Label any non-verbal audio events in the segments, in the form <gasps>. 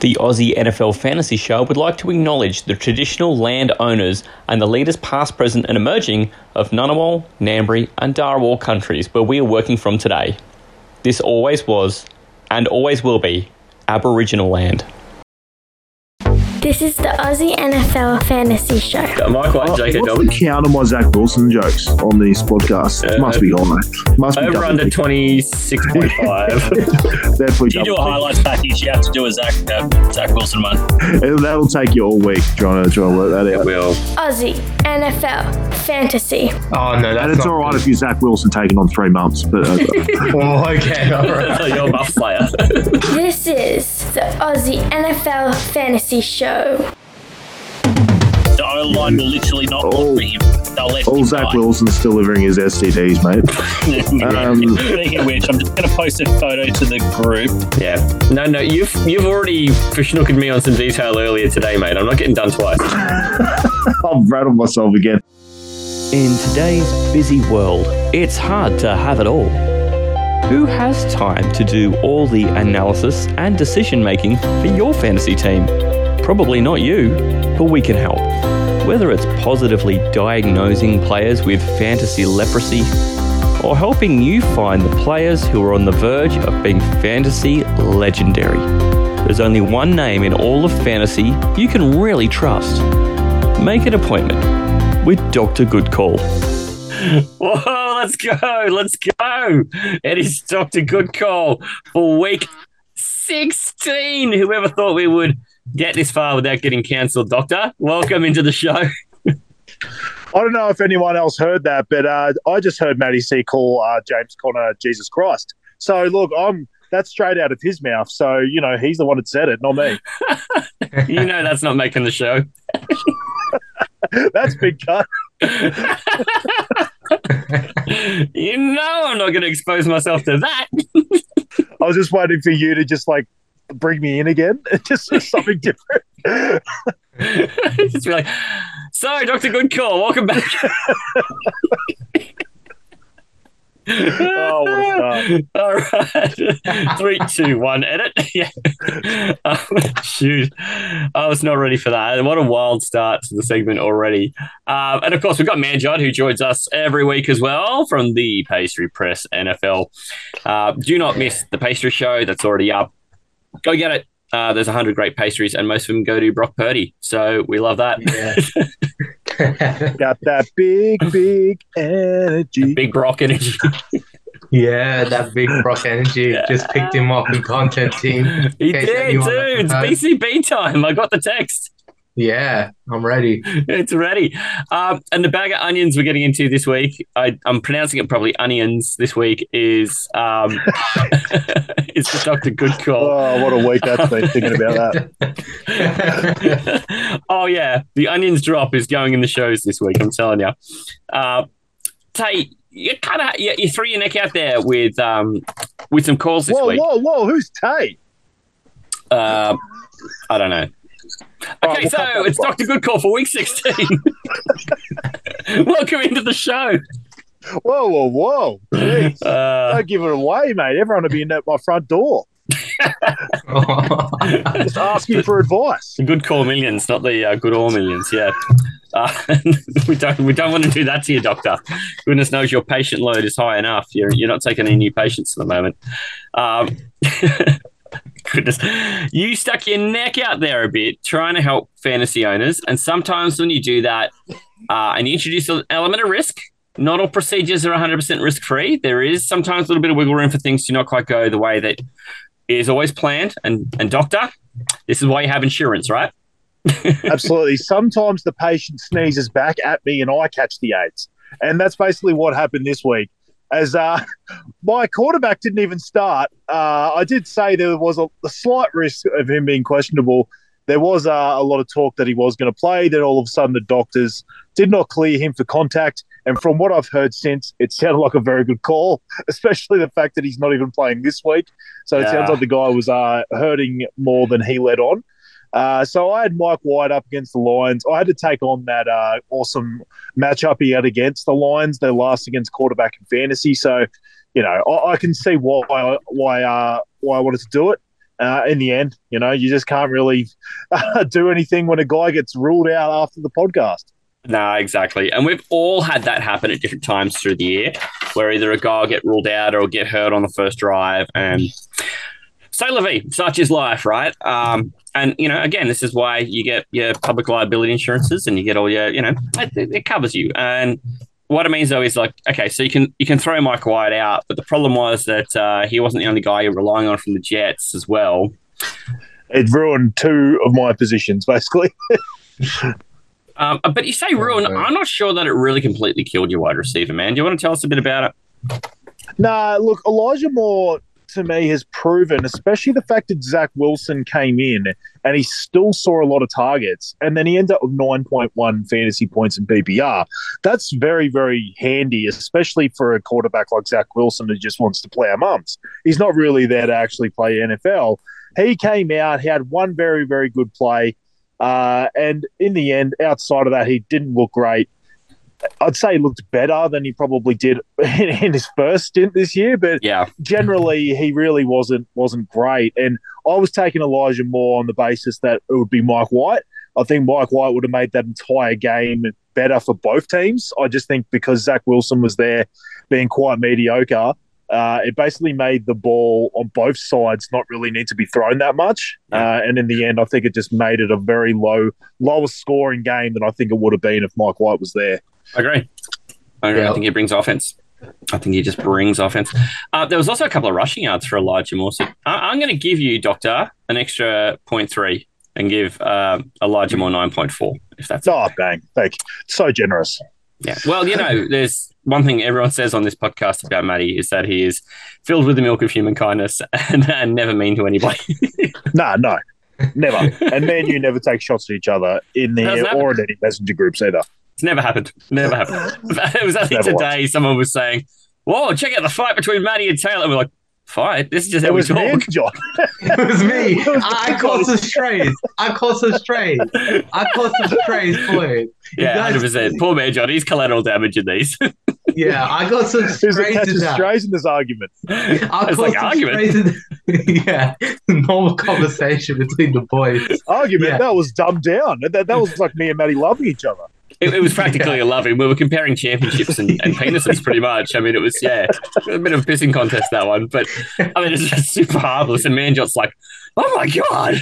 The Aussie NFL Fantasy Show would like to acknowledge the traditional land owners and the leaders past, present, and emerging of Ngunnawal, Ngambri, and Dharawal countries where we are working from today. This always was, and always will be, Aboriginal land. This is the Aussie NFL Fantasy Show. Michael and Oh, Jacob what's the count on my Zach Wilson jokes on this podcast? Uh, Must be high. Must be Over double under 26.5. <laughs> Definitely You do a highlights package, you have to do a Zach uh, Zach Wilson one. digit. That'll take you all week trying to try to work that out. will. Aussie NFL Fantasy. Oh no, that's And it's not all right if you're Zach Wilson taking on three months, but uh, <laughs> Oh, okay, all right. <laughs> You're a buff player. This is the Aussie NFL Fantasy Show. The O line will literally not Oh. look for him. They'll let all him Zach die. Wilson's delivering his STDs, mate. <laughs> Um, Speaking of which, I'm just going to post a photo to the group. yeah. No, no, you've you've already fishnookered me on some detail earlier today, mate. I'm not getting done twice. <laughs> I've rattled myself again. In today's busy world, it's hard to have it all. Who has time to do all the analysis and decision making for your fantasy team? Probably not you, but we can help. Whether it's positively diagnosing players with fantasy leprosy or helping you find the players who are on the verge of being fantasy legendary. There's only one name in all of fantasy you can really trust. Make an appointment with Dr. Good Call. <laughs> Whoa, let's go, let's go. It is Dr. Good Call for week 16. Whoever thought we would get this far without getting cancelled, Doctor? Welcome into the show. <laughs> I don't know if anyone else heard that, but uh, I just heard Matty C call uh, James Conner Jesus Christ. So look, I'm that's straight out of his mouth. So you know he's the one that said it, not me. <laughs> You know that's not making the show. <laughs> that's big cut. you know I'm not going to expose myself to that. I was just waiting for you to just like bring me in again, <laughs> just something <laughs> different. Just be like, sorry, Dr. Good Call, welcome back. <laughs> Oh, what a. All right. Three, two, one, edit. Yeah. Um, shoot. I was not ready for that. What a wild start to the segment already. Um, and of course, we've got Manjot who joins us every week as well from the Pastry Press NFL. Uh, do not miss the pastry show that's already up. Go get it. Uh, there's 100 great pastries, and most of them go to Brock Purdy. So we love that. Yeah. <laughs> Got that big, big energy. Big Brock energy. <laughs> yeah, that big Brock energy just picked him up in content team. He did, dude. It's. BCB time. I got the text. Yeah, I'm ready. It's ready. Um, and the bag of onions we're getting into this week, I, I'm pronouncing it probably onions this week, is um, <laughs> it's the Dr. Good Call. Oh, what a week that's been thinking about that. <laughs> oh, yeah. The onions drop is going in the shows this week, I'm telling you. Uh, Tay, you kind of you, you threw your neck out there with um, with some calls this Whoa, week. whoa, whoa! Who's Tate? Uh, I don't know. Okay, we'll so it's. Dr. Good Call for week 16. <laughs> Welcome into the show. Whoa, whoa, whoa! Jeez. Uh, Don't give it away, mate. Everyone will be in at my front door, <laughs> just asking for advice. the good call millions, not the uh, good all millions. Yeah, uh, <laughs> we don't we don't want to do that to you, doctor. Goodness knows your patient load is high enough. You're you're not taking any new patients at the moment. Um, goodness, you stuck your neck out there a bit trying to help fantasy owners, and sometimes when you do that, uh, and you introduce an element of risk. Not all procedures are 100% risk free. There is sometimes a little bit of wiggle room for things to not quite go the way that is always planned. And and doctor, this is why you have insurance, right? <laughs> Absolutely. Sometimes the patient sneezes back at me and I catch the AIDS. And that's basically what happened this week. As uh, <laughs> my quarterback didn't even start, uh, I did say there was a, a slight risk of him being questionable. There was uh, a lot of talk that he was going to play. Then all of a sudden, the doctors did not clear him for contact. And from what I've heard since, it sounded like a very good call, <laughs> especially the fact that he's not even playing this week. So it Yeah. sounds like the guy was uh, hurting more than he let on. Uh, so I had Mike White up against the Lions. I had to take on that uh, awesome matchup he had against the Lions. They're last against quarterback in fantasy, so you know I, I can see why why uh, why I wanted to do it. uh, in the end. You know, you just can't really <laughs> do anything when a guy gets ruled out after the podcast. No, exactly. And we've all had that happen at different times through the year where either a guy will get ruled out or get hurt on the first drive. And say la vie, such is life, right? Um, and, you know, again, this is why you get your public liability insurances and you get all your, you know, it, it covers you. And what it means though is like, okay, so you can you can throw Mike White out, but the problem was that uh, he wasn't the only guy you're relying on from the Jets as well. It ruined two of my positions, basically. <laughs> Um, but you say ruin. I'm not sure that it really completely killed your wide receiver, man. Do you want to tell us a bit about it? Nah, look, Elijah Moore to me has proven, especially the fact that Zach Wilson came in and he still saw a lot of targets, and then he ended up with 9.1 fantasy points in PPR. That's very, very handy, especially for a quarterback like Zach Wilson who just wants to play our mums. He's not really there to actually play NFL. He came out, he had one very, very good play. Uh, and in the end, outside of that, he didn't look great. I'd say he looked better than he probably did in, <laughs> in, his first stint this year, but yeah, generally he really wasn't wasn't great. And I was taking Elijah Moore on the basis that it would be Mike White. I think Mike White would have made that entire game better for both teams. I just think because Zach Wilson was there being quite mediocre, uh, it basically made the ball on both sides not really need to be thrown that much. Uh, and in the end, I think it just made it a very low, lowest scoring game than I think it would have been if Mike White was there. I agree. I agree. Yeah. I think he brings offense. I think he just brings offense. Uh, there was also a couple of rushing yards for Elijah Moore. So I- am going to give you, Doctor, an extra 0.3 and give uh, Elijah Moore 9.4, if that's Oh, bang. Thank you. So generous. Yeah. Well, you know, there's one thing everyone says on this podcast about Matty is that he is filled with the milk of human kindness <laughs> and, and never mean to anybody. <laughs> nah, no. Never. and me and you never take shots at each other in the or in any messenger groups either. It's never happened. Never happened. <laughs> it was only today was. someone was saying, Whoa, check out the fight between Matty and Taylor. And we're like, fight. This is just how it we was talk. Me John. <laughs> it was me. <laughs> I caught some strays. I caught some strays. I caught some strays for it. Yeah, hundred percent. Poor Manjot. He's collateral damage in these. yeah, I got some strays. There's a strays in this argument. I it's like argument. In, yeah, normal conversation between the boys. Argument. Yeah. That was dumbed down. That, that was like me and Matty loving each other. It, it, was practically yeah. a loving. We were comparing championships and, and, penises pretty much. I mean, it was, yeah, a bit of a pissing contest, that one. But I mean, it's just super harmless. And Manjot's like, oh my God.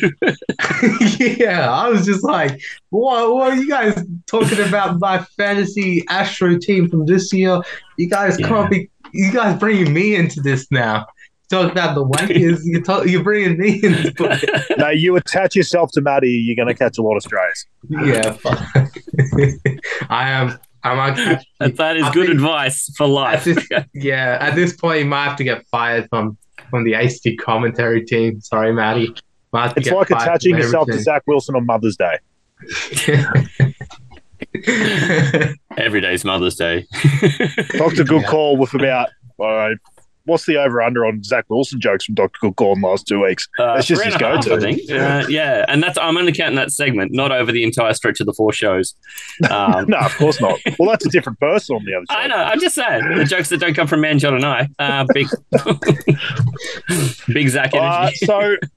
<laughs> yeah, I was just like, what, what are you guys talking about my fantasy Astro team from this year? You guys yeah. can't be, you guys bringing me into this now talk about the wankers. <laughs> you talk, you're bringing me into it. <laughs> <laughs> No, you attach yourself to Matty, you're going to catch a lot of strays. Yeah, I am. I'm that, that is I good advice for life. At this, yeah, at this point, you might have to get fired from from the AC commentary team. Sorry, Matty. It's like attaching yourself to Zach Wilson on Mother's Day. Every day's Mother's Day. Doctor Good yeah. call with about uh, what's the over under on Zach Wilson jokes from Doctor Cook in last two weeks? Uh, that's just his go to. I think. Uh, yeah, and that's I'm only counting that segment, not over the entire stretch of the four shows. Um, <laughs> no, of course not. Well, that's a different person on the other side. I know. I'm just saying the jokes that don't come from Manjot and I. Uh, big, <laughs> big Zach energy. Uh, so <laughs>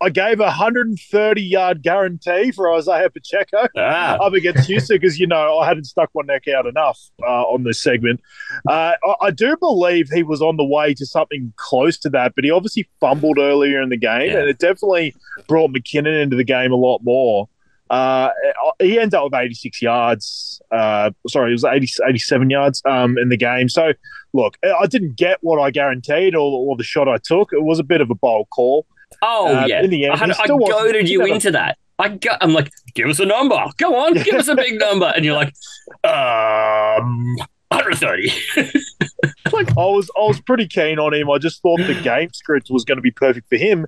I gave a 130 yard guarantee for Isaiah Pacheco ah. up against Houston because, you know, I hadn't stuck my neck out enough uh, on this segment. Uh, I, I, do believe he was on the way to something close to that, but he obviously fumbled earlier in the game, yeah. and it definitely brought McKinnon into the game a lot more. Uh, he ends up with 86 yards. Uh, sorry, it was 80, 87 yards um, in the game. So, look, I didn't get what I guaranteed or, or the shot I took. It was a bit of a bold call. Oh uh, yeah, end, I, had, I goaded you into that. I got, I'm like, give us a number. Go on, give us a big number, and you're like, um, 130. <laughs> like I was, I was pretty keen on him. I just thought the game script was going to be perfect for him.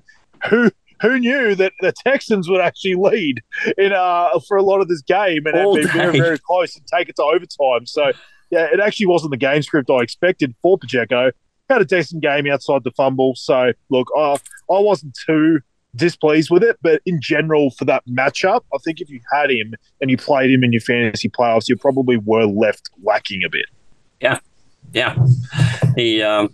Who who knew that the Texans would actually lead in uh for a lot of this game and All be very very close and take it to overtime. So yeah, it actually wasn't the game script I expected for Pacheco had a decent game outside the fumble. So look, I I wasn't too displeased with it, but in general for that matchup, I think if you had him and you played him in your fantasy playoffs, you probably were left lacking a bit. Yeah, yeah. He um,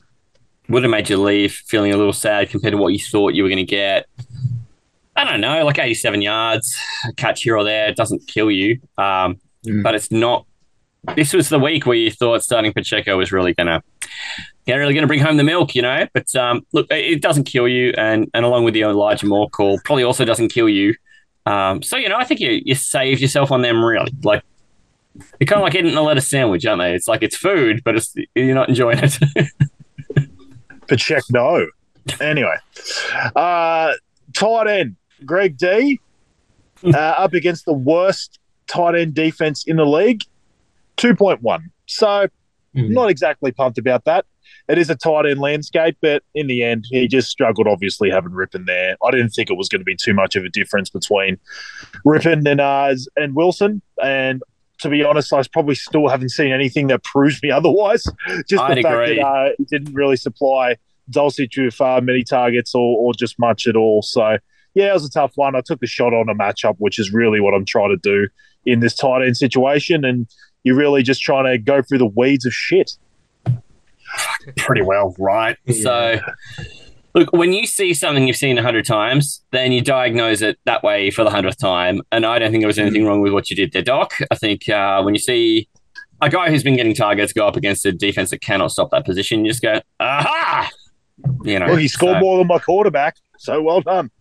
would have made you leave feeling a little sad compared to what you thought you were going to get. I don't know, like 87 yards, a catch here or there, it doesn't kill you. Um, Mm. But it's not. This was the week where you thought starting Pacheco was really going to. Yeah, really going to bring home the milk, you know. But um, look, it doesn't kill you, and and along with the Elijah Moore call, probably also doesn't kill you. Um, so you know, I think you you saved yourself on them really. Like you're kind of like eating a lettuce sandwich, aren't they? It's like it's food, but it's you're not enjoying it. <laughs> But check no. Anyway, uh, tight end Greg D <laughs> uh, up against the worst tight end defense in the league, two point one. So Mhm. not exactly pumped about that. It is a tight end landscape, but in the end, he just struggled. Obviously, having Rypien there, I didn't think it was going to be too much of a difference between Rypien and uh, and Wilson. And to be honest, I probably still haven't seen anything that proves me <laughs> otherwise. Just I'd the fact agree. that uh, he didn't really supply Dulcich with uh, many targets or, or just much at all. So yeah, it was a tough one. I took the shot on a matchup, which is really what I'm trying to do in this tight end situation, and you're really just trying to go through the weeds of shit. Pretty well, right? So, look, when you see something you've seen a hundred times, then you diagnose it that way for the hundredth time. And I don't think there was anything wrong with what you did there, Doc. I think uh, when you see a guy who's been getting targets go up against a defense that cannot stop that position, you just go, aha! You know, Well, he scored so- more than my quarterback, so well done.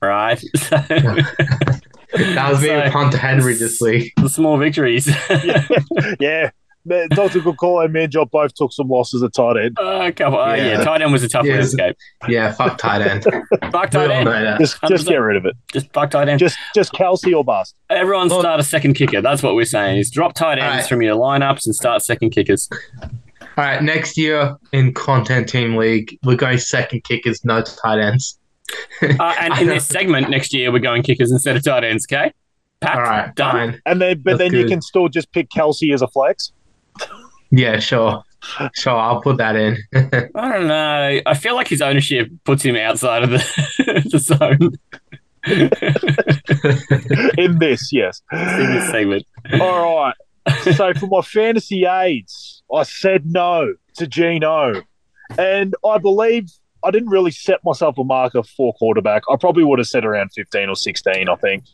right? <laughs> So, <laughs> That was me So- with Henry this week. the small victories. <laughs> yeah, Man, Dr. Good call and me and Job both took some losses at tight end. Uh, couple, uh, yeah. Yeah. tight end was a tough Yeah. one escape. Yeah, fuck tight end. <laughs> Fuck We tight all end. know that. Just, just get rid of it. Just fuck tight end. Just, just Kelce or bust. Everyone Well- start a second kicker. That's what we're saying. Is drop tight ends Alright. from your lineups and start second kickers. All right, next year in Content Team League, we're going second kickers, no tight ends. Uh, and <laughs> in this segment next year, we're going kickers instead of tight ends. Okay. Pat, All right, done. fine. And then, but That's then you can still just pick Kelce as a flex. Yeah, sure. Sure, I'll put that in. <laughs> I don't know. I feel like his ownership puts him outside of the, <laughs> the zone In this, yes. in this segment. All right. So for my fantasy aids, I said no to Geno. And I believe I didn't really set myself a marker for quarterback. I probably would have said around 15 or 16, I think.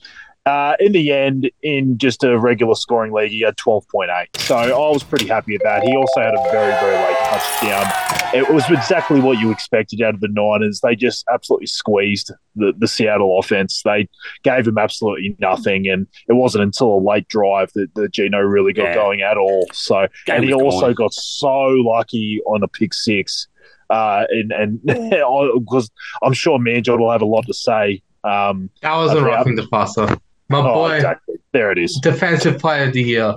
Uh, in the end, in just a regular scoring league, he had 12.8. So I was pretty happy with that. He also had a very, very late touchdown. It was exactly what you expected out of the Niners. They just absolutely squeezed the, the Seattle offense. They gave him absolutely nothing. And it wasn't until a late drive that, that Geno really got Yeah. going at all. So, Game and he also gone. got so lucky on a pick six. Uh, and and <laughs> because I'm sure Manjot will have a lot to say. Um, I wasn't roughing the passer. My oh, boy, exactly. There it is. defensive player of the year,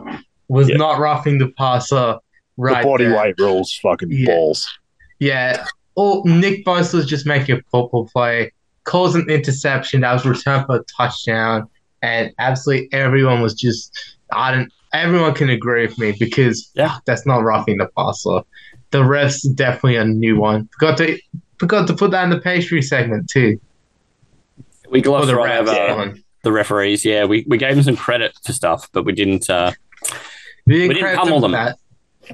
was Yeah. not roughing the passer right the body there. weight rules, fucking Yeah. balls. Yeah. Oh, Nick Bosa was just making a football play, calls an interception that was returned for a touchdown, and absolutely everyone was just I don't everyone can agree with me because Yeah. that's not roughing the passer. The refs definitely a new one. Forgot to forgot to put that in the pastry segment too. We glossed the right refs. over the referees. Yeah, we, we gave them some credit for stuff, but we didn't uh, We didn't, We didn't pummel them. That.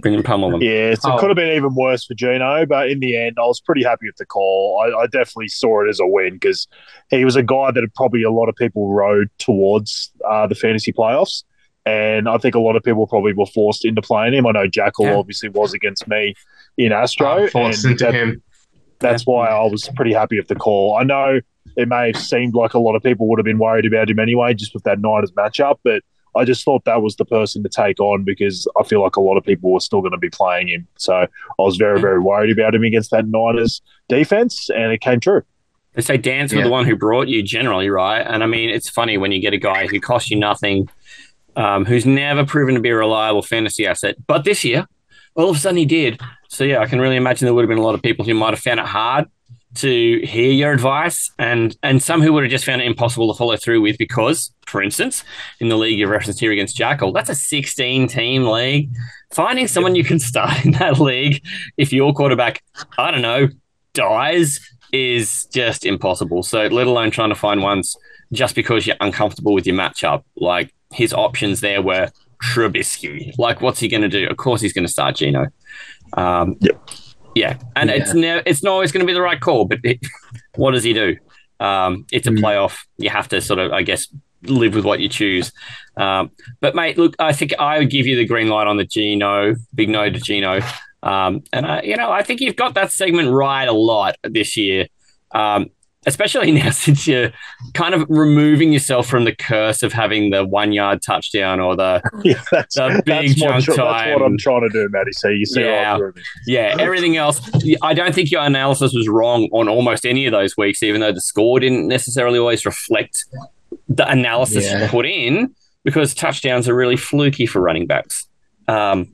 we didn't pummel them. Yeah, so Oh. it could have been even worse for Geno, but in the end, I was pretty happy with the call. I, I definitely saw it as a win because he was a guy that probably a lot of people rode towards uh, the fantasy playoffs. And I think a lot of people probably were forced into playing him. I know Jackal Yeah. obviously was against me in Astro. Uh, forced and into that- him. that's why I was pretty happy with the call. I know it may have seemed like a lot of people would have been worried about him anyway, just with that Niners matchup, but I just thought that was the person to take on because I feel like a lot of people were still going to be playing him. So I was very, very worried about him against that Niners defense, and it came true. They say dance with Yeah. the one who brought you, generally, right? And I mean, it's funny when you get a guy who costs you nothing, um, who's never proven to be a reliable fantasy asset, but this year, all of a sudden he did. So yeah, I can really imagine there would have been a lot of people who might have found it hard to hear your advice, and and some who would have just found it impossible to follow through with because, for instance, in the league you referenced here against Jackal, that's a 16 team league. Finding someone you can start <laughs> in that league if your quarterback, I don't know, dies is just impossible. So, let alone trying to find ones just because you're uncomfortable with your matchup. Like his options there were Trubisky. Like, what's he going to do? Of course, he's going to start Geno. Um, Yep. Yeah, and it's never it's not always going to be the right call, but it, <laughs> what does he do? Um, it's a Mm. playoff. You have to sort of, I guess, live with what you choose. Um, but mate, look, I think I would give you the green light on the Geno, big no to Geno. Um, and I, you know, I think you've got that segment right a lot this year. Um, especially <laughs> now since you're kind of removing yourself from the curse of having the one yard touchdown or the <laughs> Yeah, that's, The big that's, what, junk that's time. what I'm trying to do, Matty. So you see Yeah. right through me. Yeah, everything else. I don't think your analysis was wrong on almost any of those weeks, even though the score didn't necessarily always reflect the analysis you Yeah. put in, because touchdowns are really fluky for running backs. Um,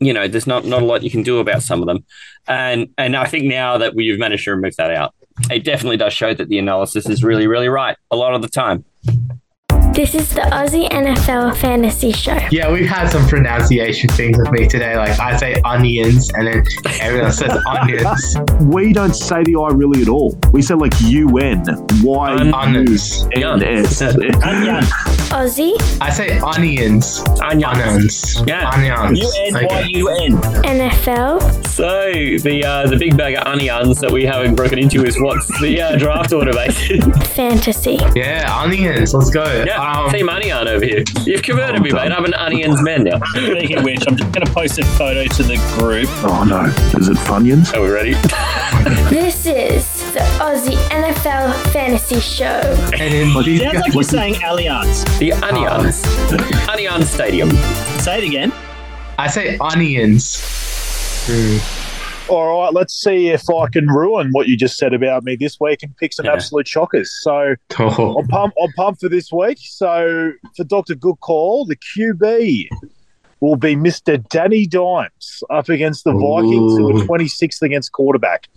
you know, there's not not a lot you can do about some of them, and and I think now that we've managed to remove that out, it definitely does show that the analysis is really really right a lot of the time. This is the Aussie NFL Fantasy Show. Yeah, we've had some pronunciation things with me today. Like I say onions, and then everyone says onions. <laughs> we don't say the I really at all. We say like UN, Y, U, Onions. N, S. Onion. <laughs> Aussie, I say onions. Onions. Onions. Yeah. Onions. U N Y Okay. U N. NFL, So the uh, the big bag of onions that we haven't broken into is what's the uh, draft order, mate. Fantasy. Yeah, onions. Let's go. Yeah, Um, team onion over here. You've converted me, mate. I'm an onions man now. <laughs> Speaking of which, I'm just going to post a photo to the group. Oh no, is it Funyuns? Are we ready? <laughs> This is the Aussie NFL Fantasy Show. and then these Sounds guys- like you're saying Allianz. The onions. Onion Stadium. Say it again. I say onions. All right, let's see if I can ruin what you just said about me this week and pick some Yeah. absolute shockers. So Oh, I'm pumped. I'm pumped for this week. So for Doctor Good Call, the QB will be Mister Danny Dimes up against the Vikings, who are 26th against quarterback.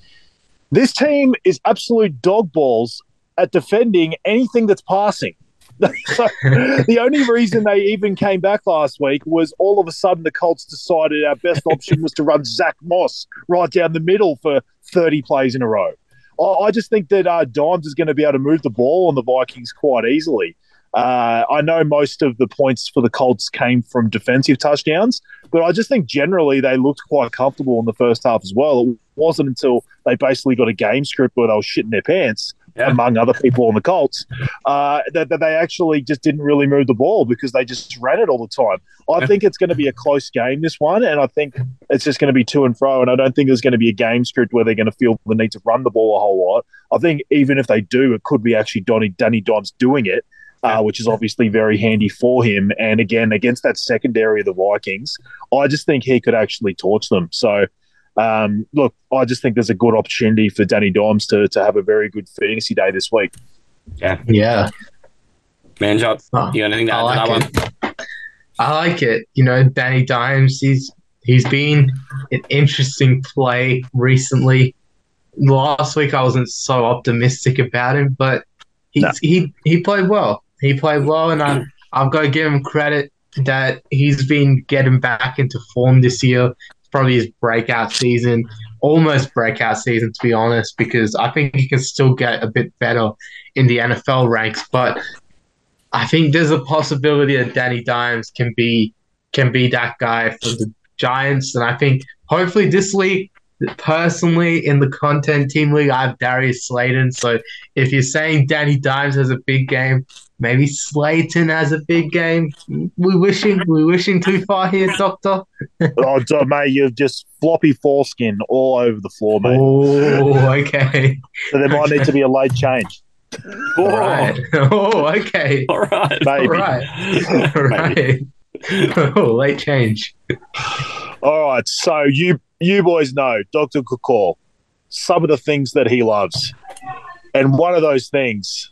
This team is absolute dog balls at defending anything that's passing. The only reason they even came back last week was all of a sudden the Colts decided our best option was to run Zach Moss right down the middle for 30 plays in a row. I, I just think that uh, Dimes is going to be able to move the ball on the Vikings quite easily. Uh, I know most of the points for the Colts came from defensive touchdowns, but I just think generally they looked quite comfortable in the first half as well. It wasn't until they basically got a game script where they were shitting their pants. Among other people on the Colts, uh, that, that they actually just didn't really move the ball because they just ran it all the time. I think it's going to be a close game, this one, and I think it's just going to be to and fro. And I don't think there's going to be a game script where they're going to feel the need to run the ball a whole lot. I think even if they do, it could be actually Donny, Danny Dimes doing it, uh, which is obviously very handy for him. And again, against that secondary of the Vikings, I just think he could actually torch them. So, um, look, I just think there's a good opportunity for Danny Dimes to, to have a very good fantasy day this week. yeah. Yeah. Manjot. Oh, You got anything to I add to like that one? it. I like it. You know, Danny Dimes. He's he's been an interesting play recently. Last week I wasn't so optimistic about him, but he's, No. he he played well. He played well, and I I've got to give him credit that he's been getting back into form this year. Probably his breakout season, almost breakout season to be honest, because I think he can still get a bit better in the NFL ranks, but I think there's a possibility that Danny Dimes can be can be that guy for the Giants, and I think hopefully this week, personally in the content team league, I have Darius Slayton. So if you're saying Danny Dimes has a big game, maybe Slayton has a big game. We wishing we wishing too far here, Doctor. <laughs> oh, d- mate, you've just floppy foreskin all over the floor, mate. Oh, okay. So there might need to be a late change. All right. Oh, okay. All right. Maybe. All right. All right. Oh, late change. All right, so you you boys know Dr. Kukor, some of the things that he loves. And one of those things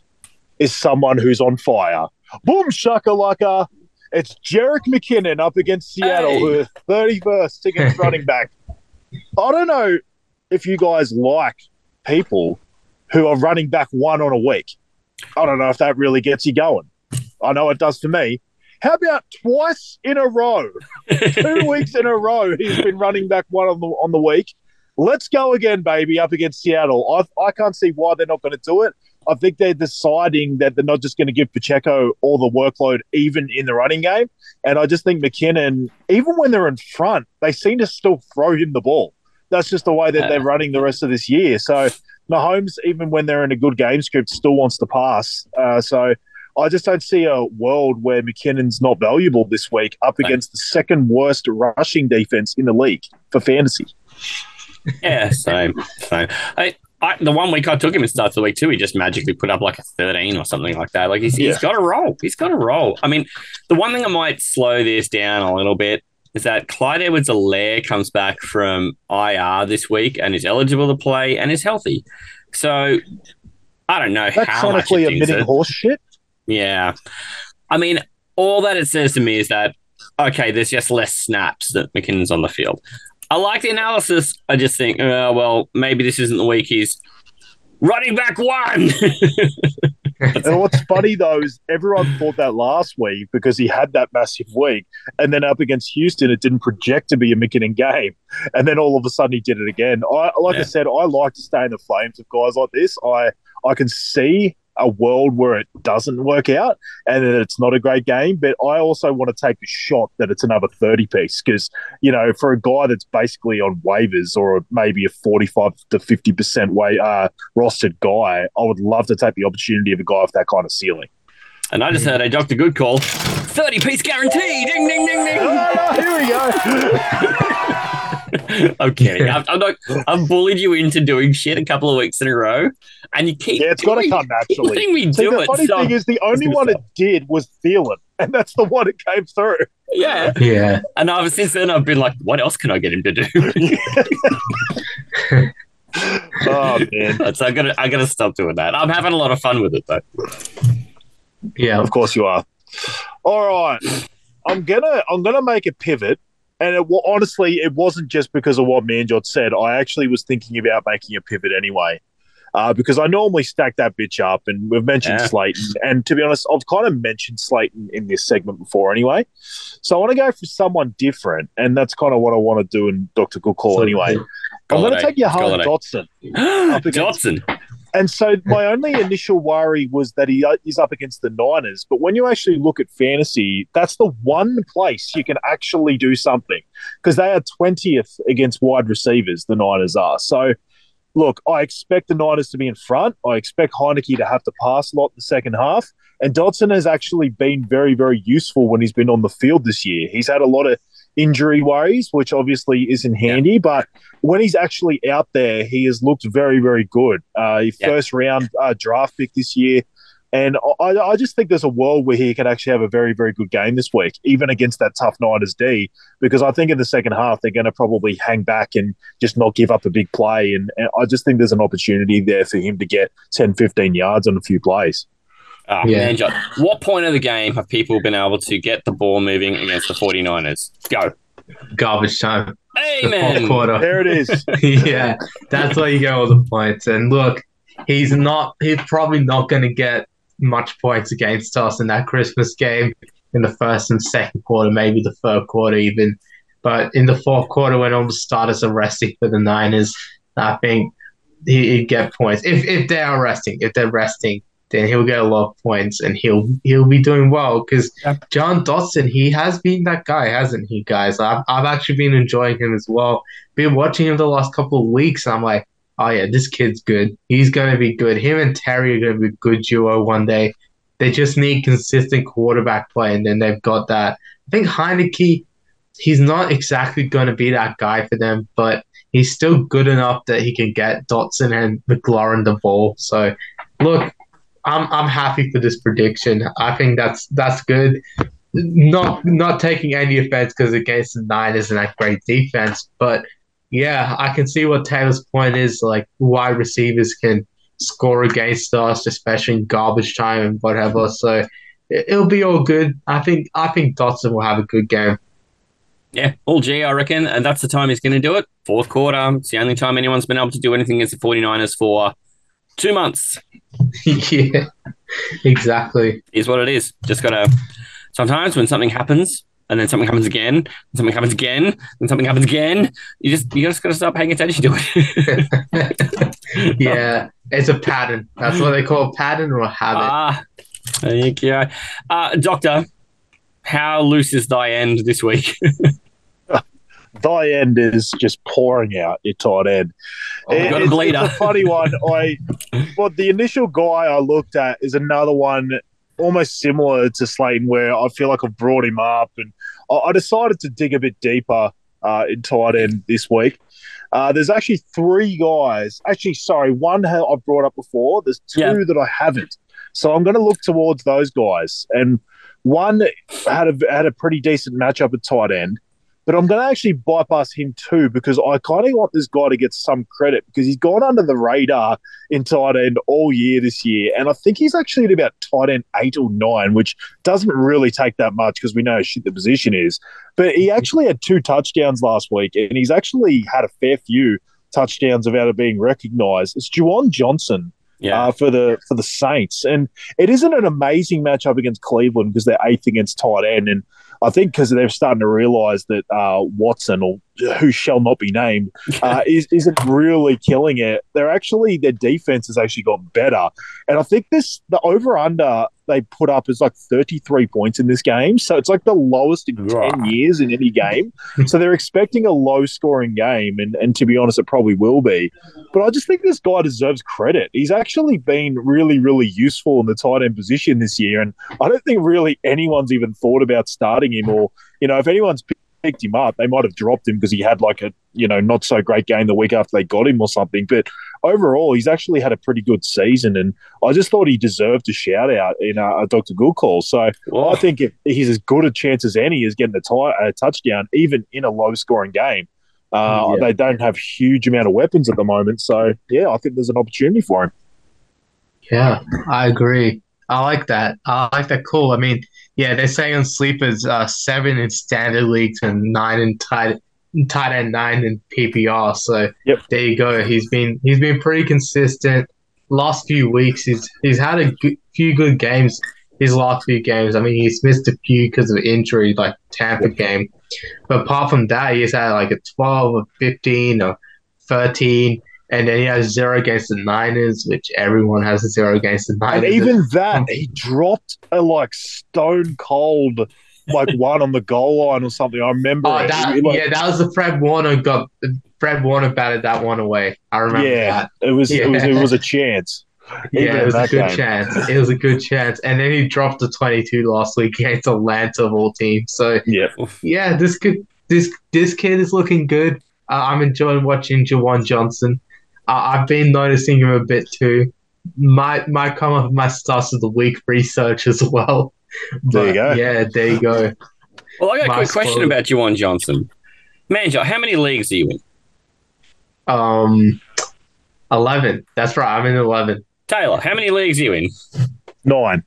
is someone who's on fire. Boom shakalaka. It's Jerick McKinnon up against Seattle, Hey. who are 31st against running back. I don't know if you guys like people who are running back one on a week. I don't know if that really gets you going. I know it does to me. How about twice in a row? Two <laughs> weeks in a row, he's been running back one on the on the week. Let's go again, baby, up against Seattle. I, I can't see why they're not going to do it. I think they're deciding that they're not just going to give Pacheco all the workload, even in the running game. And I just think McKinnon, even when they're in front, they seem to still throw him the ball. That's just the way that they're running the rest of this year. So Mahomes, even when they're in a good game script, still wants to pass. Uh, so I just don't see a world where McKinnon's not valuable this week up against the second worst rushing defense in the league for fantasy. Yeah, same, same. I, I, the one week I took him in start of the week too, he just magically put up like a 13 or something like that. Like he's, Yeah. he's got a roll. He's got a roll. I mean, the one thing that might slow this down a little bit is that Clyde Edwards Helaire comes back from IR this week and is eligible to play and is healthy. So I don't know That's how much it admitting it. horse shit. Yeah. I mean, all that it says to me is that, okay, there's just less snaps that McKinnon's on the field. I like the analysis. I just think, uh, well, maybe this isn't the week he's running back one. <laughs> And what's funny though is everyone thought that last week because he had that massive week, and then up against Houston, it didn't project to be a McKinnon game, and then all of a sudden he did it again. I like Yeah. I said, I like to stay in the flames of guys like this. I I can see a world where it doesn't work out and that it's not a great game, but I also want to take a shot that it's another thirty piece because you know for a guy that's basically on waivers or maybe a forty-five to fifty percent way uh, rostered guy, I would love to take the opportunity of a guy with that kind of ceiling. and I just heard a Dr. Good call 30 piece guarantee. Ding, ding, ding, ding. Oh, here we go. <laughs> <laughs> I'm kidding. I'm, I'm not, I've bullied you into doing shit a couple of weeks in a row, and you keep Yeah, it's got to come <laughs> naturally. letting me See, do the it. funny so- thing is, the only gonna one it did was Thielen, <laughs> and that's the one it came through. yeah. yeah. And I've since then I've been like, what else can I get him to do? Oh man, so I gotta I gotta stop doing that. I'm having a lot of fun with it though. Yeah. of course you are. All right, I'm gonna I'm gonna make a pivot, and it, wa- honestly, it wasn't just because of what Manjot said. I actually was thinking about making a pivot anyway. Uh, because I normally stack that bitch up, and we've mentioned Yeah. Slayton. And to be honest, I've kind of mentioned Slayton in this segment before anyway. So I want to go for someone different, and that's kind of what I want to do in Dr. Good Call So- anyway. I'm going to take Jahan Golladay. Dotson. Dotson. And so <laughs> my only initial worry was that he is up against the Niners. But when you actually look at fantasy, that's the one place you can actually do something because they are 20th against wide receivers, the Niners are. So, look, I expect the Niners to be in front. I expect Heineke to have to pass a lot in the second half. And Dotson has actually been very, very useful when he's been on the field this year. He's had a lot of injury worries, which obviously isn't handy, but when he's actually out there, he has looked very, very good. Uh, Yeah. first round uh, draft pick this year. And I, I just think there's a world where he could actually have a very, very good game this week, even against that tough Niners D, because I think in the second half, they're going to probably hang back and just not give up a big play. And, and I just think there's an opportunity there for him to get 10, 15 yards on a few plays. Oh, Yeah. man, what point of the game have people been able to get the ball moving against the 49ers? Go. Garbage time. The fourth Amen. quarter. There it is. <laughs> yeah, that's where you get all the points. And look, he's not. He's probably not going to get much points against us in that Christmas game in the first and second quarter, maybe the third quarter even. But in the fourth quarter, when all the starters are resting for the Niners, I think he, he'd get points if if they are resting. If they're resting, then he'll get a lot of points and he'll he'll be doing well because Jahan Dotson, he has been that guy, hasn't he, guys? I've, I've actually been enjoying him as well. Been watching him the last couple of weeks. And I'm like, oh yeah, this kid's good. He's going to be good. Him and Terry are going to be a good duo one day. They just need consistent quarterback play, and then they've got that. I think Heineke, he's not exactly going to be that guy for them, but he's still good enough that he can get Dotson and McLaurin the ball. So, look, I'm I'm happy for this prediction. I think that's that's good. Not not taking any offense because against the Niners and that great defense, but yeah, I can see what Taylor's point is. Like wide receivers can score against us, especially in garbage time and whatever. So it, it'll be all good. I think I think Dotson will have a good game. Yeah, all G, I reckon. And that's the time he's going to do it. Fourth quarter. It's the only time anyone's been able to do anything against the 49ers for two months. <laughs> yeah, exactly. Is what it is. Just got to. Sometimes when something happens, and then something happens again, and something happens again, and something happens again, you just you just got to start paying attention to it. <laughs> Yeah, it's a pattern. That's what they call a pattern or a habit. Ah, there you. Uh, doctor, how loose is thy end this week? <laughs> thy end is just pouring out your tight end. Oh, It- got a bleeder. it's a funny one. <laughs> I, but the initial guy I looked at is another one almost similar to Slayton, where I feel like I've brought him up, and I, I decided to dig a bit deeper uh, in tight end this week. Uh, there's actually three guys. Actually, sorry, one I've brought up before. There's two Yeah. that I haven't. So I'm going to look towards those guys, and one had a had a pretty decent matchup at tight end. But I'm going to actually bypass him too because I kind of want this guy to get some credit because he's gone under the radar in tight end all year this year. And I think he's actually at about tight end eight or nine, which doesn't really take that much because we know how shit the position is. But he actually had two touchdowns last week and he's actually had a fair few touchdowns without it being recognised. It's Juwan Johnson Yeah. uh, for the for the Saints, and it isn't an amazing matchup against Cleveland because they're eighth against tight end, and I think because they're starting to realise that uh, Watson, or who shall not be named, <laughs> uh, is, isn't really killing it. They're actually their defense has actually got better, and I think this the over under they put up is like thirty three points in this game, so it's like the lowest in ten years in any game. <laughs> so they're expecting a low scoring game, and and to be honest, it probably will be. But I just think this guy deserves credit. He's actually been really, really useful in the tight end position this year. And I don't think really anyone's even thought about starting him or, you know, if anyone's picked him up, they might have dropped him because he had like a, you know, not so great game the week after they got him or something. But overall, he's actually had a pretty good season. And I just thought he deserved a shout out in uh, a Dr. Good call. So I think if he's as good a chance as any as getting a, tie, a touchdown, even in a low scoring game. Uh, Yeah. They don't have huge amount of weapons at the moment, so yeah, I think there's an opportunity for him. Yeah, I agree. I like that. I like that. Cool. I mean, yeah, they're saying on sleepers, uh, seven in standard leagues and nine in tight, tight end, nine in PPR. So Yep. there you go. He's been he's been pretty consistent. Last few weeks, he's he's had a few good games. His last few games. I mean, he's missed a few because of injury, like Tampa game. But apart from that, he's had like a twelve, or fifteen, or thirteen. And then he has zero against the Niners, which everyone has a zero against the Niners. And even that, he dropped a like stone cold, like <laughs> one on the goal line or something. I remember. oh, it. that, Like, yeah, that was the Fred Warner got. Fred Warner batted that one away. I remember yeah, that. it was it was it was a chance. <laughs> Even Yeah, it was a good game. chance. It was a good chance. And then he dropped the 22 last week against Atlanta of all teams. So Yeah, yeah, this could this this kid is looking good. Uh, I'm enjoying watching Juwan Johnson. Uh, I've been noticing him a bit too. Might might come up with my starts of the week research as well. There you go. Yeah, there you go. Well, I got a quick question quote. about Juwan Johnson. Manager, how many leagues are you in? Um, eleven. That's right. I'm in eleven. Taylor, how many leagues are you in? nine.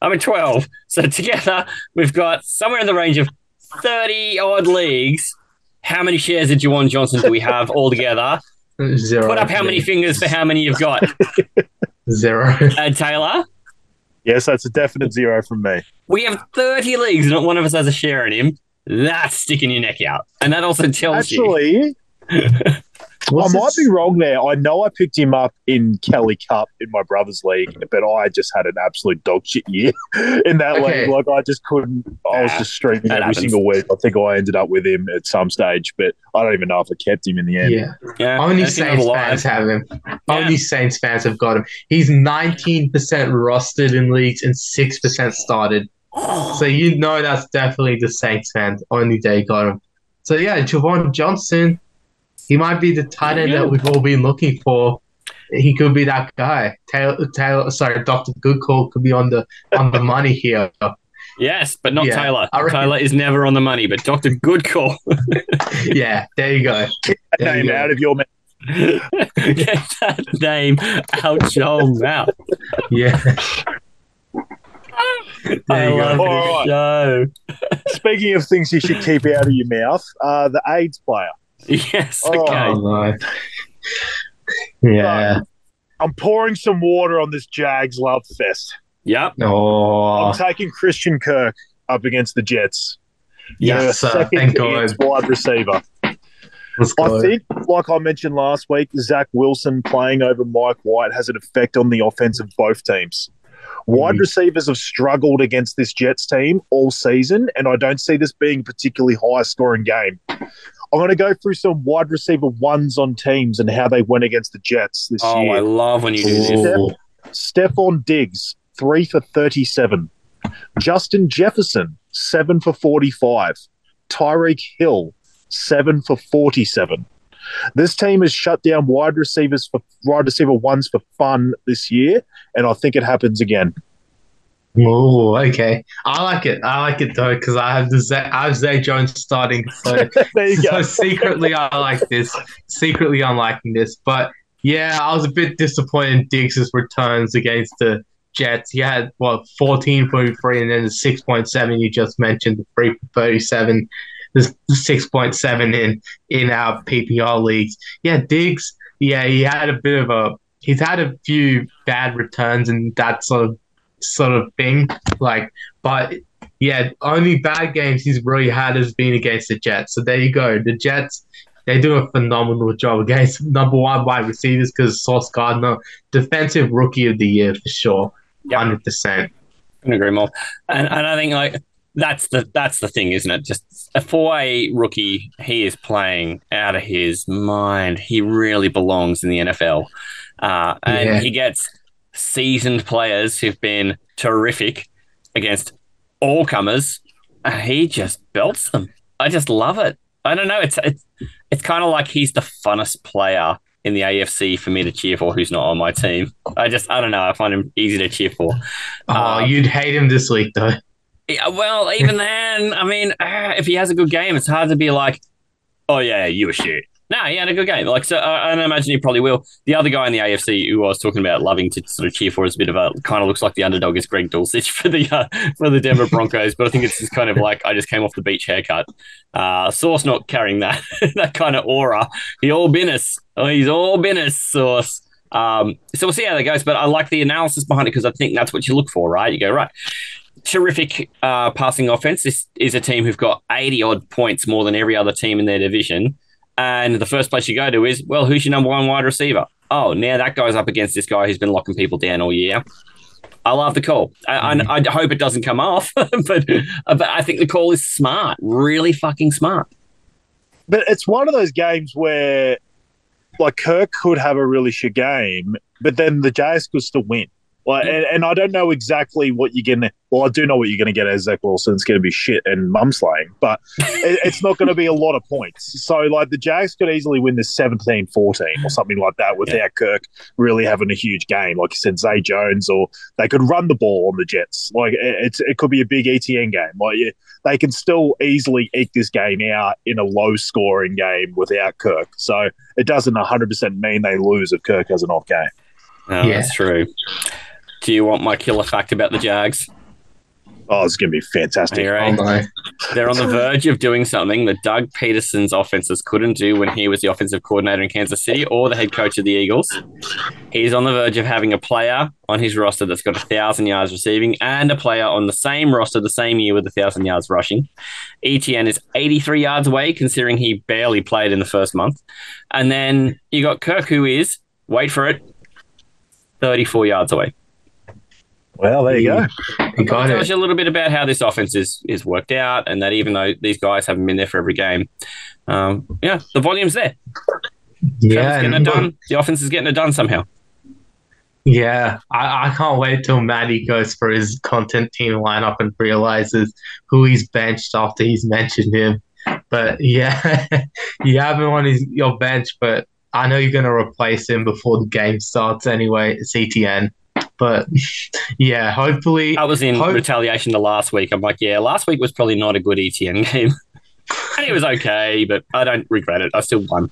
I'm in 12. So together, we've got somewhere in the range of 30 odd leagues. How many shares of Juwan Johnson do we have altogether? Zero. Put up how many fingers for how many you've got. <laughs> Zero. Uh, Taylor, Yes, that's a definite zero from me. we have 30 leagues, and not one of us has a share in him. That's sticking your neck out. And that also tells you. Actually, <laughs> What's I might this- be wrong there. I know I picked him up in Kelly Cup in my brother's league, but I just had an absolute dog shit year <laughs> in that Okay. league. Like I just couldn't. I was just streaming every happens. single week. I think I ended up with him at some stage, but I don't even know if I kept him in the end. Yeah. Yeah, Only anything Saints fans have him. Yeah. Only Saints fans have got him. He's 19% rostered in leagues and 6% started. Oh. So you know that's definitely the Saints fans. Only they got him. So yeah, Juwan Johnson, he might be the tight end that we've all been looking for. He could be that guy. Taylor, Taylor sorry, Doctor Goodcall could be on the on the money here. Yes, but not Yeah, Taylor. Reckon- Taylor is never on the money, but Dr. Goodcall. <laughs> yeah, there you go. That There name you go. out of your mouth. <laughs> Get that name out your mouth. Yeah. <laughs> I you love go. All this show. Speaking of things you should keep out of your mouth, uh, the AIDS player. <laughs> Yes, Oh, okay. Oh, no. Yeah. I'm pouring some water on this Jags love fest. Yep. Oh, I'm taking Christian Kirk up against the Jets. yes, The sir. second Thank tier God. wide receiver. I think, like I mentioned last week, Zach Wilson playing over Mike White has an effect on the offense of both teams. Wide Mhm. receivers have struggled against this Jets team all season, and I don't see this being a particularly high scoring game. I'm going to go through some wide receiver ones on teams and how they went against the Jets this Oh, year. Oh, I love when you do this. Ooh. Stefon Diggs, three for 37. Justin Jefferson, seven for 45. Tyreek Hill, seven for 47. This team has shut down wide receivers for wide receiver ones for fun this year, and I think it happens again. Ooh, okay. I like it. I like it though because I have the Zay, I have Zay Jones starting. So, <laughs> There you so secretly I like this. Secretly I'm liking this. But yeah, I was a bit disappointed in Diggs' returns against the Jets. He had what 14.3 and then the 6.7 you just mentioned, the 3 for 37, the 6.7 in in our PPR leagues. Yeah, Diggs. Yeah, he had a bit of a. He's had a few bad returns and that sort of sort of thing. Like, but yeah, only bad games he's really had has been against the Jets. So there you go. The Jets, they do a phenomenal job against <laughs> number one wide receivers because Sauce Gardner, defensive rookie of the year for sure, hundred percent. couldn't agree more. And and I think like that's the that's the thing, isn't it? Just a four A rookie, he is playing out of his mind. He really belongs in the NFL, uh, and Yeah. he gets seasoned players who've been terrific against all comers. And he just belts them. I just love it. I don't know. It's it's it's kind of like he's the funnest player in the AFC for me to cheer for. Who's not on my team? I just I don't know. I find him easy to cheer for. Oh, Um, you'd hate him this week though. Yeah, well, even then, I mean, uh, if he has a good game, it's hard to be like, oh yeah, you were shit. No, he had a good game. Like, so uh, I imagine he probably will. The other guy in the AFC who I was talking about loving to sort of cheer for is a bit of a kind of looks like the underdog is Greg Dulcich <laughs> for the uh, for the Denver Broncos, but I think it's just kind of like I just came off the beach haircut. Uh, Sauce not carrying that <laughs> that kind of aura. He all business. Oh, he's all business. Sauce. Um, so we'll see how that goes. But I like the analysis behind it because I think that's what you look for, right? You go right terrific uh, passing offense. This is a team who've got 80 odd points more than every other team in their division. And the first place you go to is, well, who's your number one wide receiver? Oh, now that guy's up against this guy who's been locking people down all year. I love the call. I, I, I hope it doesn't come off, <laughs> but, but I think the call is smart, really fucking smart. But it's one of those games where, like, Kirk could have a really shit game, but then the Jags could still win. Like, and, and I don't know exactly what you're going to. Well, I do know what you're going to get as Zach Wilson. It's going to be shit and mum slaying, but <laughs> it, it's not going to be a lot of points. So, like, the Jags could easily win this 17 14 or something like that without Kirk really having a huge game. Like you said, Zay Jones, or they could run the ball on the Jets. Like, it, it's, it could be a big ETN game. Like, yeah, they can still easily eke this game out in a low scoring game without Kirk. So, it doesn't 100% mean they lose if Kirk has an off game. Oh, Yeah. That's true. Do you want my killer fact about the Jags? Oh, it's going to be fantastic. Are you Oh ready? no. They're on the verge of doing something that Doug Pederson's offenses couldn't do when he was the offensive coordinator in Kansas City or the head coach of the Eagles. He's on the verge of having a player on his roster that's got a thousand yards receiving and a player on the same roster the same year with a thousand yards rushing. ETN is 83 yards away, considering he barely played in the first month. And then you got Kirk, who is, wait for it, 34 yards away. Well, there you go. You got It tells you a little bit about how this offense is is worked out, and that even though these guys haven't been there for every game, um, yeah, the volume's there. Yeah, getting it and- done. The offense is getting it done somehow. Yeah, I, I can't wait till Matty goes for his content team lineup and realizes who he's benched after he's mentioned him. But yeah, <laughs> you have him on his your bench, but I know you're going to replace him before the game starts anyway. It's ETN. But yeah, hopefully, I was in Hope- retaliation to last week. I'm like, yeah, last week was probably not a good ETN game. <laughs> and it was okay, but I don't regret it. I still won.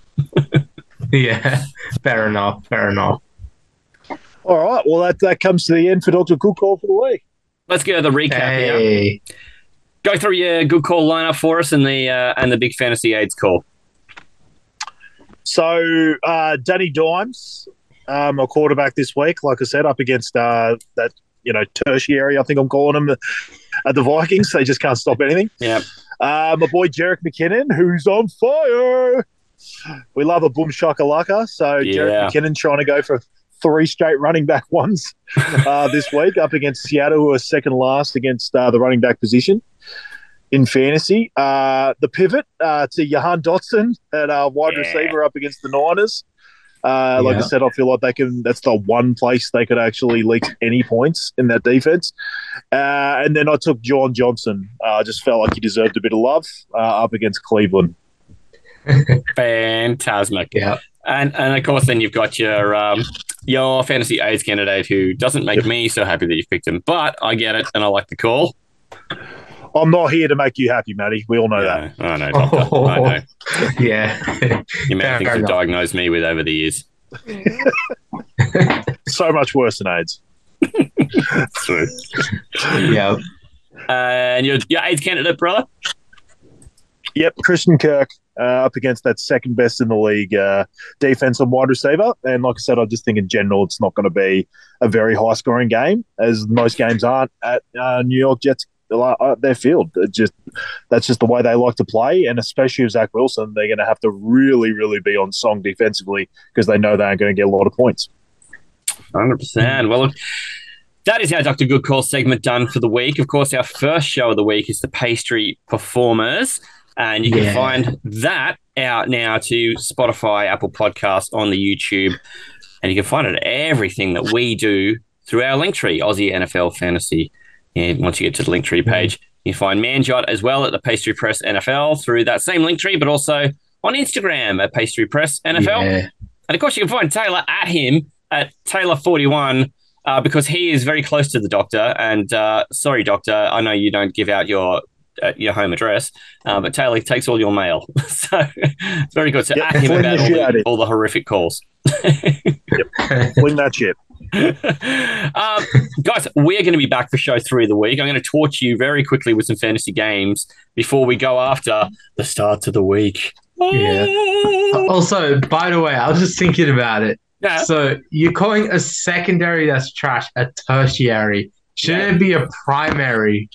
<laughs> yeah, fair enough, fair enough. All right. Well, that, that comes to the end for Dr. Good Call for the week. Let's go to the recap here. Go through your good call lineup for us and the uh, and the big fantasy aids call. So, uh, Danny Dimes, um, a quarterback this week, like I said, up against uh, that, you know, tertiary, I think I'm calling them, at the Vikings. They just can't stop anything. Yep. Uh, my boy Jerick McKinnon, who's on fire. We love a boom shakalaka. So, Yeah. Jerick McKinnon trying to go for three straight running back <laughs> ones uh, this week up against Seattle, who are second last against uh, the running back position in fantasy. Uh, the pivot uh, to Jahan Dotson at uh, wide Yeah. receiver up against the Niners. Uh, Like I said, I feel like they can. That's the one place they could actually leak any points in that defense. Uh, and then I took Juwan Johnson. Uh, I just felt like he deserved a bit of love uh, up against Cleveland. <laughs> Fantastic. Yeah. And and of course, then you've got your um, your fantasy AIDS candidate who doesn't make me so happy that you've picked him, but I get it and I like the call. I'm not here to make you happy, Matty. We all know that. I know, doctor. I know. <laughs> Yeah. You may Fair have things you've diagnosed me with over the years. <laughs> So much worse than AIDS. <laughs> True. yeah. And your your AIDS candidate, brother. Yep, Christian Kirk uh, up against that second best in the league uh, defense and wide receiver. And like I said, I just think in general it's not going to be a very high scoring game, as most games aren't at uh, New York Jets. Uh, Their field, It just that's just the way they like to play, and especially with Zach Wilson, they're going to have to really, really be on song defensively because they know they aren't going to get a lot of points. Hundred percent. Well, look, that is our Doctor Good Call segment done for the week. Of course, our first show of the week is the Pastry Performers, and you can Yeah. find that out now to Spotify, Apple Podcasts, on the YouTube, and you can find it everything that we do through our link tree, Aussie NFL Fantasy. And once you get to the link tree page, you find Manjot as well at the Pastry Press NFL through that same link tree, but also on Instagram at Pastry Press NFL. Yeah. And of course, you can find Taylor at him at Taylor41 uh, because he is very close to the doctor. And uh, sorry, doctor, I know you don't give out your uh, your home address, uh, but Taylor takes all your mail. <laughs> so it's very good. So Yep, at him about all shit out of the, all the horrific calls. <laughs> Fling that shit. <laughs> um, guys, we're going to be back for show three of the week. I'm going to torch you very quickly with some fantasy games before we go after the start of the week. Yeah. Also, by the way, I was just thinking about it. Yeah. So you're calling a secondary that's trash a tertiary. Shouldn't Yeah. it be a primary?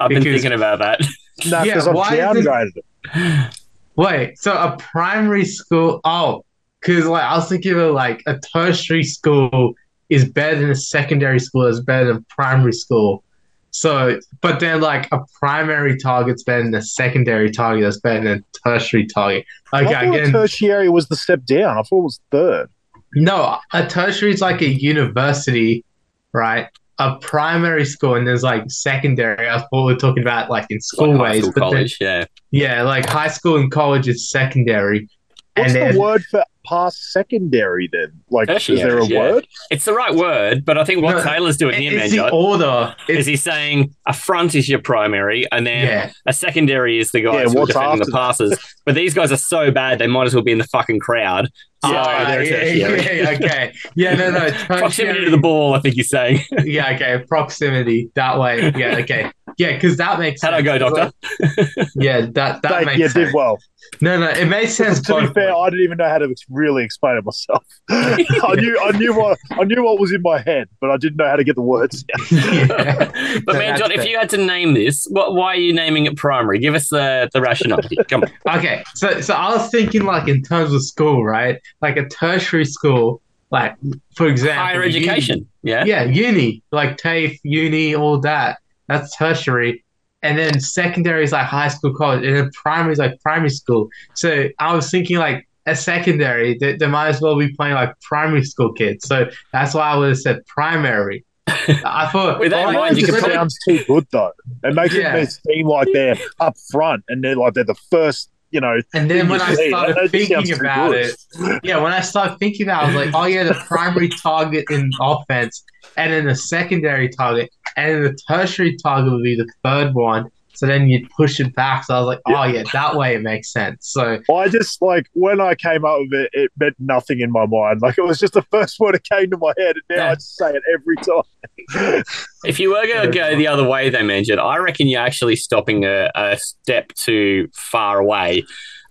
I've been thinking about that. <laughs> No, Yeah, because I've why is downgraded it. Wait, so a primary school? Oh, because like I was thinking of like a tertiary school is better than a secondary school is better than primary school. So, but then like a primary target's better than a secondary target that's better than a tertiary target. I Okay, thought again, tertiary was the step down. I thought it was third. no, a tertiary is like a university, right? A primary school and there's like secondary. I thought we're talking about, like in school Like high ways. school, but then- yeah. yeah, like high school and college is secondary. What's and the then, word for past secondary then? Like, is there a yeah. word? It's the right word, but I think what No, Taylor's doing here, it's the Manjot, order. is It's, he's saying a front is your primary, and then yeah, a secondary is the guys Yeah, who are defending the passes. but these guys are so bad, they might as well be in the fucking crowd. So Ah, they're yeah, yeah, okay. Yeah, no, no. <laughs> Proximity to the ball, I think you're saying. <laughs> Yeah, okay. Proximity that way. Yeah, okay. Yeah, because that makes How'd I go, Doctor? <laughs> Yeah, that that Thank makes you, sense. did well. No, no, it makes sense. to be both fair, ways. I didn't even know how to really explain it myself. I knew, I knew what, I knew what was in my head, but I didn't know how to get the words yeah. But So John, that's if you had to name this, what, why are you naming it primary? Give us the, the rationale. Come on. Okay, so so I was thinking like in terms of school, right? Like a tertiary school, like for example, Higher uni- education. Yeah. yeah, uni, like TAFE, uni, all that. That's tertiary. And then secondary is like high school, college, and then primary is like primary school. So I was thinking like a secondary, they, they might as well be playing like primary school kids. So that's why I would have said primary. I thought With that in mind, you It could just probably- sounds too good though. It makes Yeah. it seem like they're up front and they're like they're the first. You know, and then when I started thinking about it, yeah, when I started thinking about it, I was like, oh yeah, the primary target in offense, and then the secondary target, and then the tertiary target would be the third one. So then you'd push it back. So I was like, oh yeah, that way it makes sense. So I just like when I came up with it, it meant nothing in my mind. Like it was just the first word that came to my head, and now Yeah. I just say it every time. If you were going to go the other way, they mentioned, I reckon you're actually stopping a, a step too far away.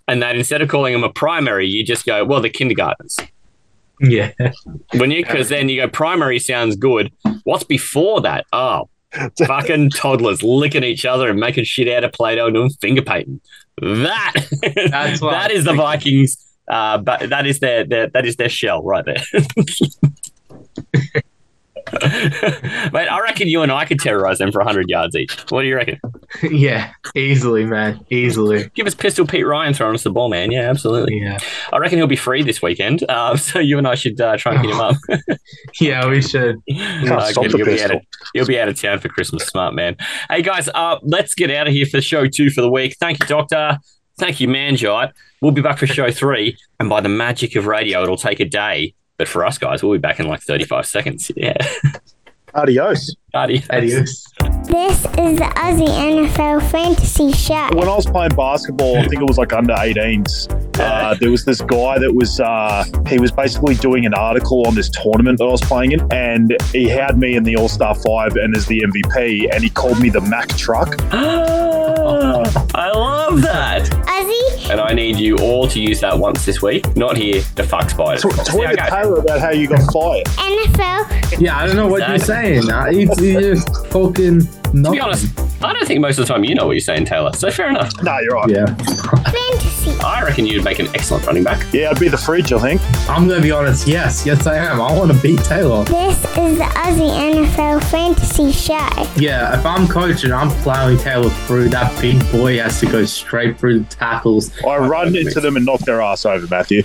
And that instead of calling them a primary, you just go, well, the kindergartens. yeah, When you, because then you go, primary sounds good. What's before that? Oh, <laughs> fucking toddlers licking each other and making shit out of Play-Doh and doing finger painting. That, <laughs> That's what that I is the. Vikings. Uh, but that is their, their that is their shell right there. <laughs> <laughs> Mate, I reckon you and I could terrorize them for 100 yards each. What do you reckon? <laughs> yeah, easily, man, easily. Give us Pistol Pete Ryan throwing us the ball, man. Yeah, absolutely. Yeah, I reckon he'll be free this weekend. Uh, <laughs> so you and I should uh, try and hit him up. yeah, we should. Can't Uh, stop good, the he'll, be out pistol. of, he'll be out of town for Christmas, smart man. Hey guys, uh, let's get out of here for show two for the week. Thank you, Doctor. Thank you, Manjot. We'll be back for show three, and by the magic of radio, it'll take a day. But for us guys, we'll be back in like 35 seconds. <laughs> Yeah. Adios. Adios. Adios. This is the Aussie NFL Fantasy Show. When I was playing basketball, I think it was like under 18s. Uh, there was this guy that was uh, he was basically doing an article on this tournament that I was playing in, and he had me in the All Star Five and as the MVP, and he called me the Mack Truck. <gasps> <gasps> I love that. Aussie, And I need you all to use that once this week. Not here, the fuck spiders. Talk See how to it goes. Taylor about how you got fired. NFL, Yeah, I don't know what you're saying. It's, you're just talking To be honest, I don't think most of the time you know what you're saying, Taylor. So fair enough. No, you're right. Yeah, Fantasy. I reckon you'd make an excellent running back. Yeah, I'd be the fridge, I think. I'm gonna be honest. Yes, yes, I am. I want to beat Taylor. This is the Aussie NFL Fantasy Show. Yeah, if I'm coaching, I'm plowing Taylor through. That big boy has to go straight through the tackles. I run into them and knock their ass over, Matthew.